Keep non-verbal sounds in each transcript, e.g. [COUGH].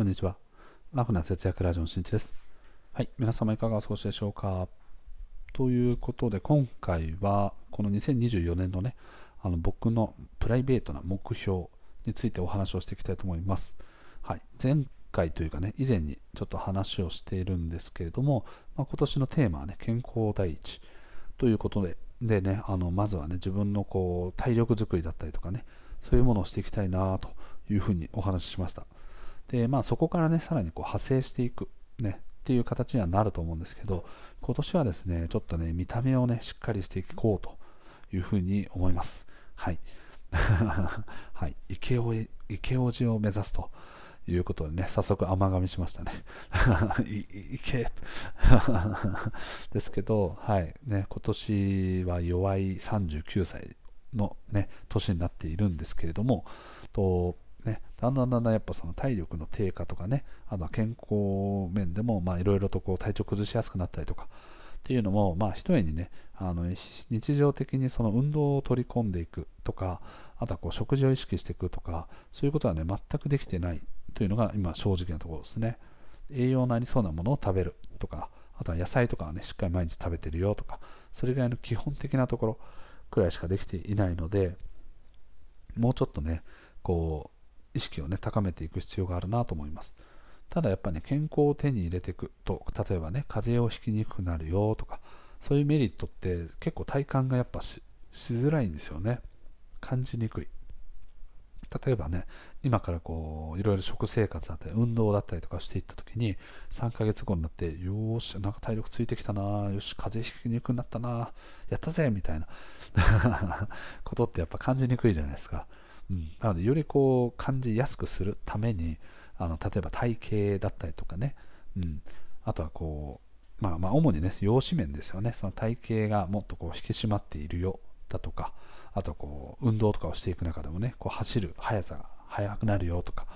こんにちは。ラフな節約ラジオのしんちです。はい、皆様いかがお過ごしでしょうか？ということで、今回はこの2024年のね、あの僕のプライベートな目標についてお話をしていきたいと思います。はい、前回というかね、以前にちょっと話をしているんですけれども、まあ、今年のテーマはね、健康第一ということで、でね、あのまずはね、自分のこう体力づくりだったりとかね、そういうものをしていきたいなというふうにお話ししました。で、まあ、そこからね、さらにこう派生していく、ね、っていう形にはなると思うんですけど、今年はですね、ちょっとね、見た目をね、しっかりしていこうというふうに思います。はい。[LAUGHS] はい。池王池王子を目指すということでね、早速甘噛みしましたね。[LAUGHS] いけ [LAUGHS] ですけど、はい。ね、今年は弱い39歳のね、年になっているんですけれども、とね、だんだんだんだんやっぱその体力の低下とかね、あとは健康面でもいろいろとこう体調崩しやすくなったりとか。っていうのも、まあ、一重にね、あの日常的にその運動を取り込んでいくとか、あとはこう食事を意識していくとか、そういうことはね、全くできてない。というのが今正直なところですね。栄養のありそうなものを食べるとか、あとは野菜とかはね、しっかり毎日食べてるよとか、それぐらいの基本的なところくらいしかできていないので、もうちょっとね、こう、意識をね、高めていく必要があるなと思います。ただやっぱね、健康を手に入れていくと、例えばね、風邪をひきにくくなるよとか、そういうメリットって結構体感がやっぱしづらいんですよね。感じにくい。例えばね、今からこう、いろいろ食生活だったり、運動だったりとかしていった時に、3ヶ月後になって、よし、なんか体力ついてきたなよし、風邪ひきにくくなったなやったぜみたいな [LAUGHS] ことってやっぱ感じにくいじゃないですか。うん、なのでよりこう感じやすくするためにあの例えば体型だったりとかね、うん、あとはこう、まあ、まあ主にね容姿面ですよね。その体型がもっとこう引き締まっているよだとか。あとこう運動とかをしていく中でもねこう走る速さが速くなるよとか。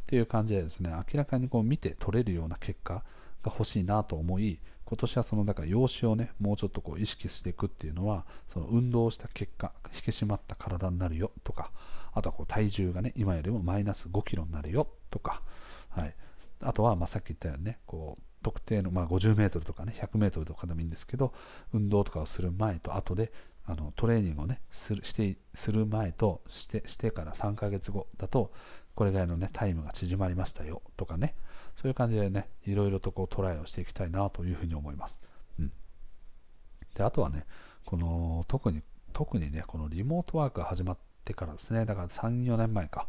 っていう感じでですね明らかにこう見て取れるような結果が欲しいなと思い今年はそのだから容姿をねもうちょっとこう意識していくっていうのはその運動した結果引き締まった体になるよとかあとはこう体重がね今よりもマイナス5キロになるよとか、はい、あとはまさっき言ったようにねこう特定の、まあ、50メートルとかね100メートルとかでもいいんですけど運動とかをする前と後であのトレーニングをねするしてする前としてしてから3ヶ月後だとこれぐらいのねタイムが縮まりましたよとかねそういう感じでね、いろいろとこうトライをしていきたいなというふうに思います。うん。で、あとはね、この、特に、特にね、このリモートワークが始まってからですね、だから3、4年前か、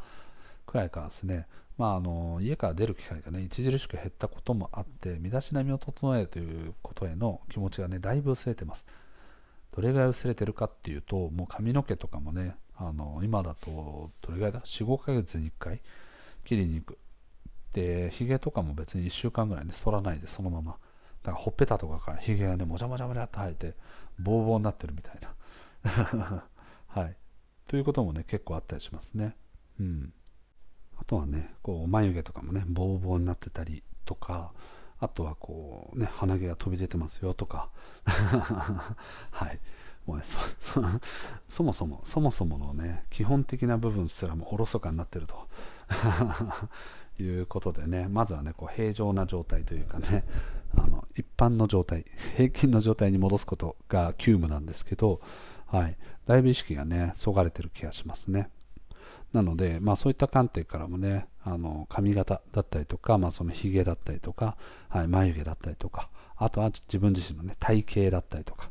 くらいからですね、まあ、あの家から出る機会がね、著しく減ったこともあって、身だしなみを整えるということへの気持ちがね、だいぶ薄れてます。どれぐらい薄れてるかっていうと、もう髪の毛とかもね、あの今だと、どれぐらいだ ?4、5ヶ月に1回？切りに行く。で、ヒゲとかも別に1週間ぐらいね、剃らないでそのまま。だからほっぺたとかからヒゲがね、もじゃもじゃもじゃって生えて、ボーボーになってるみたいな。[LAUGHS] はい。ということもね、結構あったりしますね。うん。あとはね、こう、眉毛とかもね、ボーボーになってたりとか、あとはこう、ね、鼻毛が飛び出てますよとか。[LAUGHS] はい。もうねそ [LAUGHS] そ、そもそも、そもそものね、基本的な部分すらもおろそかになってると。[LAUGHS] いうことでね、まずはね、こう平常な状態というかね、あの一般の状態、平均の状態に戻すことが急務なんですけど、はい、だいぶ意識がね、そがれてる気がしますね。なので、まあ、そういった観点からもね、あの髪型だったりとか、まあ、そのひげだったりとか、はい、眉毛だったりとか、あとは自分自身の、ね、体型だったりとか、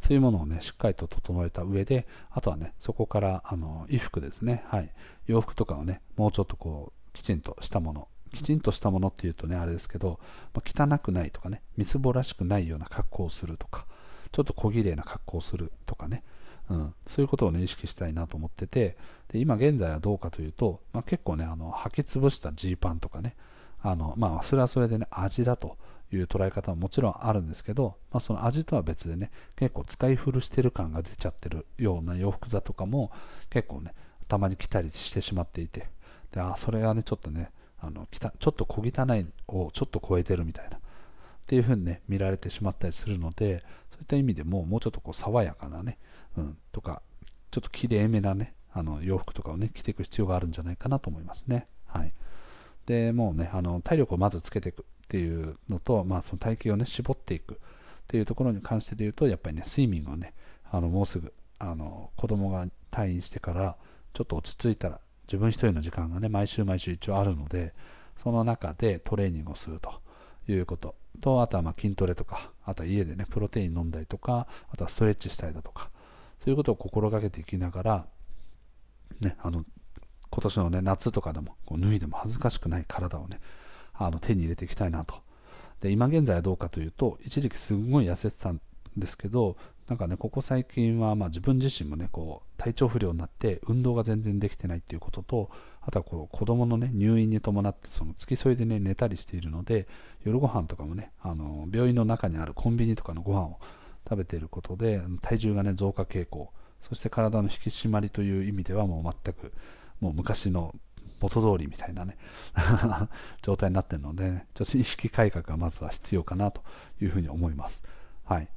そういうものをね、しっかりと整えた上で、あとはね、そこからあの衣服ですね、はい、洋服とかをね、もうちょっとこう、きちんとしたもの。きちんとしたものっていうとねあれですけど、まあ、汚くないとかねみすぼらしくないような格好をするとかちょっと小綺麗な格好をするとかね、うん、そういうことをね意識したいなと思っててで今現在はどうかというと、まあ、結構ねあの履き潰したジーパンとかねあのまあそれはそれでね味だという捉え方ももちろんあるんですけど、まあ、その味とは別でね結構使い古してる感が出ちゃってるような洋服だとかも結構ねたまに着たりしてしまっていてであそれがねちょっとねあのちょっと小汚いをちょっと超えてるみたいなっていう風にね見られてしまったりするのでそういった意味でももうちょっとこう爽やかなね、うん、とかちょっと綺麗めなねあの洋服とかをね着ていく必要があるんじゃないかなと思いますね。はい。でもうねあの体力をまずつけていく。っていうのと、まあ、その体型をね絞っていくっていうところに関してで言うとやっぱりねスイミングをねあのもうすぐあの子供が退院してからちょっと落ち着いたら自分一人の時間がね毎週毎週一応あるのでその中でトレーニングをするということとあとはま筋トレとかあとは家でねプロテイン飲んだりとかあとはストレッチしたりだとかそういうことを心がけていきながらねあの今年のね夏とかでもこう脱いでも恥ずかしくない体をねあの手に入れていきたいなと。で今現在はどうかというと一時期すごい痩せてたんですけどなんかねここ最近はまあ自分自身もねこう体調不良になって運動が全然できてないっていうこととあとはこう子供のね入院に伴ってその付き添いでね寝たりしているので夜ご飯とかもねあの病院の中にあるコンビニとかのご飯を食べていることで体重がね増加傾向そして体の引き締まりという意味ではもう全くもう昔の元通りみたいなね [LAUGHS] 状態になってるので、ね、ちょっと意識改革がまずは必要かなというふうに思います。はい。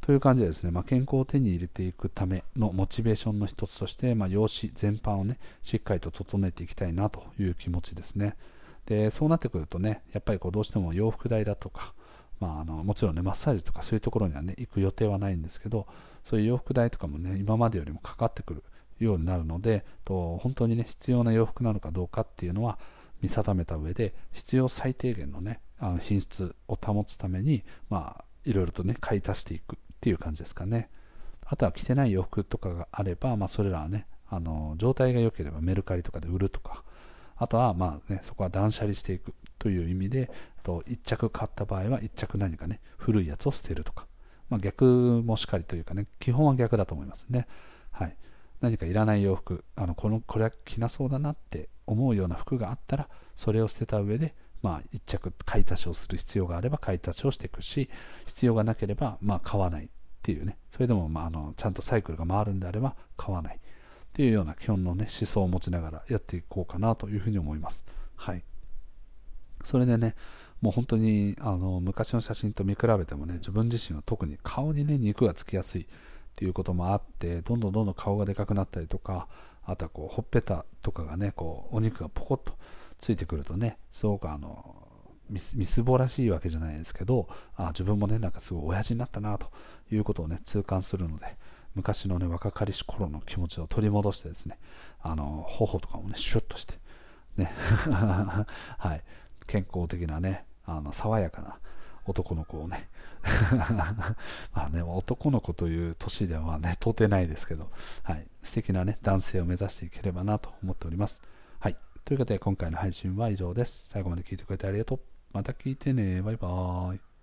という感じでですね、まあ、健康を手に入れていくためのモチベーションの一つとして、まあ、養子全般をね、しっかりと整えていきたいなという気持ちですね。で、そうなってくるとね、やっぱりこうどうしても洋服代だとか、まあ、あのもちろんね、マッサージとかそういうところにはね、行く予定はないんですけど、そういう洋服代とかもね、今までよりもかかってくるようになるのでと本当にね必要な洋服なのかどうかっていうのは見定めた上で必要最低限のねあの品質を保つためにまあいろいろとね買い足していくっていう感じですかね。あとは着てない洋服とかがあれば、まあ、それらはねあの状態が良ければメルカリとかで売るとか。あとはまあねそこは断捨離していくという意味でと1着買った場合は1着何かね古いやつを捨てるとか、まあ、逆もしかりというかね基本は逆だと思いますね。はい。何かいらない洋服あのこのこれは着なそうだなって思うような服があったらそれを捨てた上でまあ1着買い足しをする必要があれば買い足しをしていくし必要がなければまあ買わないっていうね。それでもまああのちゃんとサイクルが回るんであれば買わない。っていうような基本のね思想を持ちながらやっていこうかなというふうに思います。はい。それでねもう本当にあの昔の写真と見比べてもね自分自身は特に顔にね肉がつきやすいっていうこともあってどんどんどんどん顔がでかくなったりとかあとはこうほっぺたとかがねこうお肉がポコッとついてくるとねすごくあのみすぼらしいわけじゃないですけどあ自分もねなんかすごい親父になったなということをね痛感するので昔のね若かりし頃の気持ちを取り戻してですねあの頬とかもねシュッとしてね [LAUGHS] はい健康的なねあの爽やかな男の子をね [LAUGHS] まあね男の子という年ではね到底ないですけど、はい、素敵なね男性を目指していければなと思っております。はい、ということで今回の配信は以上です。最後まで聞いてくれてありがとう。また聞いてね。バイバーイ。